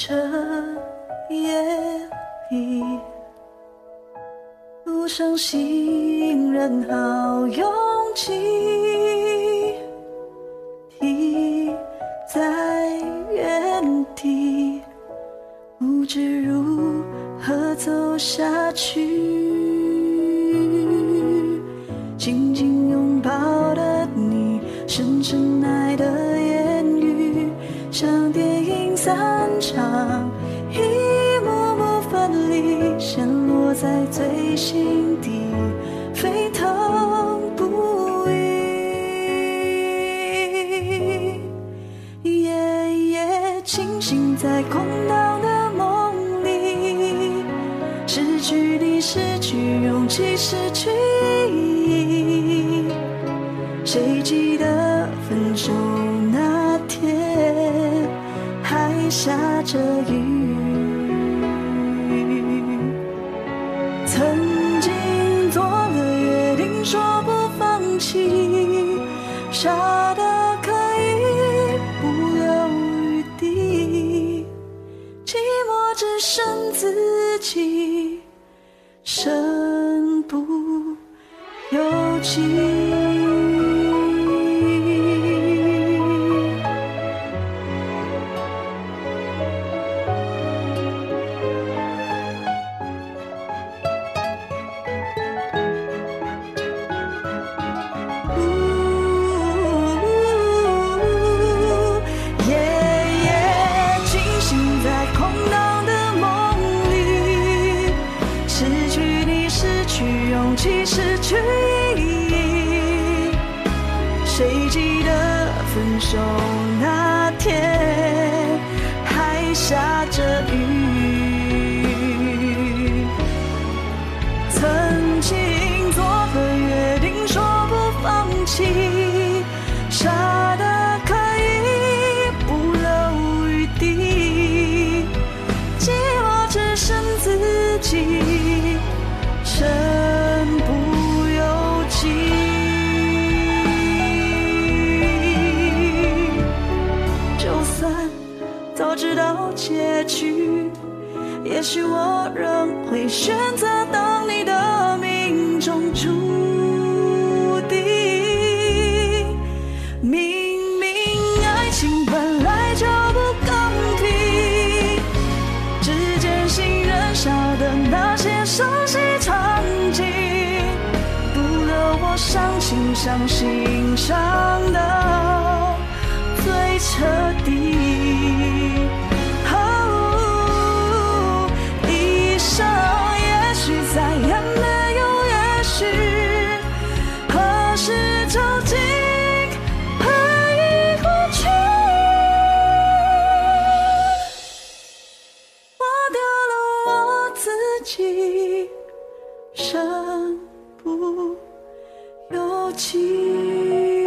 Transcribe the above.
这夜里，路上行人好拥挤，停在原地，不知如何走下去。场，一幕幕分离，陷落在最心底，沸腾不已。夜夜清醒在空荡的梦里，失去你，失去勇气，失去意义。谁记得分手下着雨？曾经做了约定，说不放弃，傻的可以不留余地，寂寞只剩自己，身不由己。勇气，失去意义。谁记得分手那天还下着雨？曾经做个约定，说不放弃，傻的可以不留余地，寂寞只剩自己，早知道结局。也许我仍会选择当你的命中注定。明明爱情本来就不公平，只见新人少的那些熟悉场景，不留我伤心伤心伤的己，身不由己。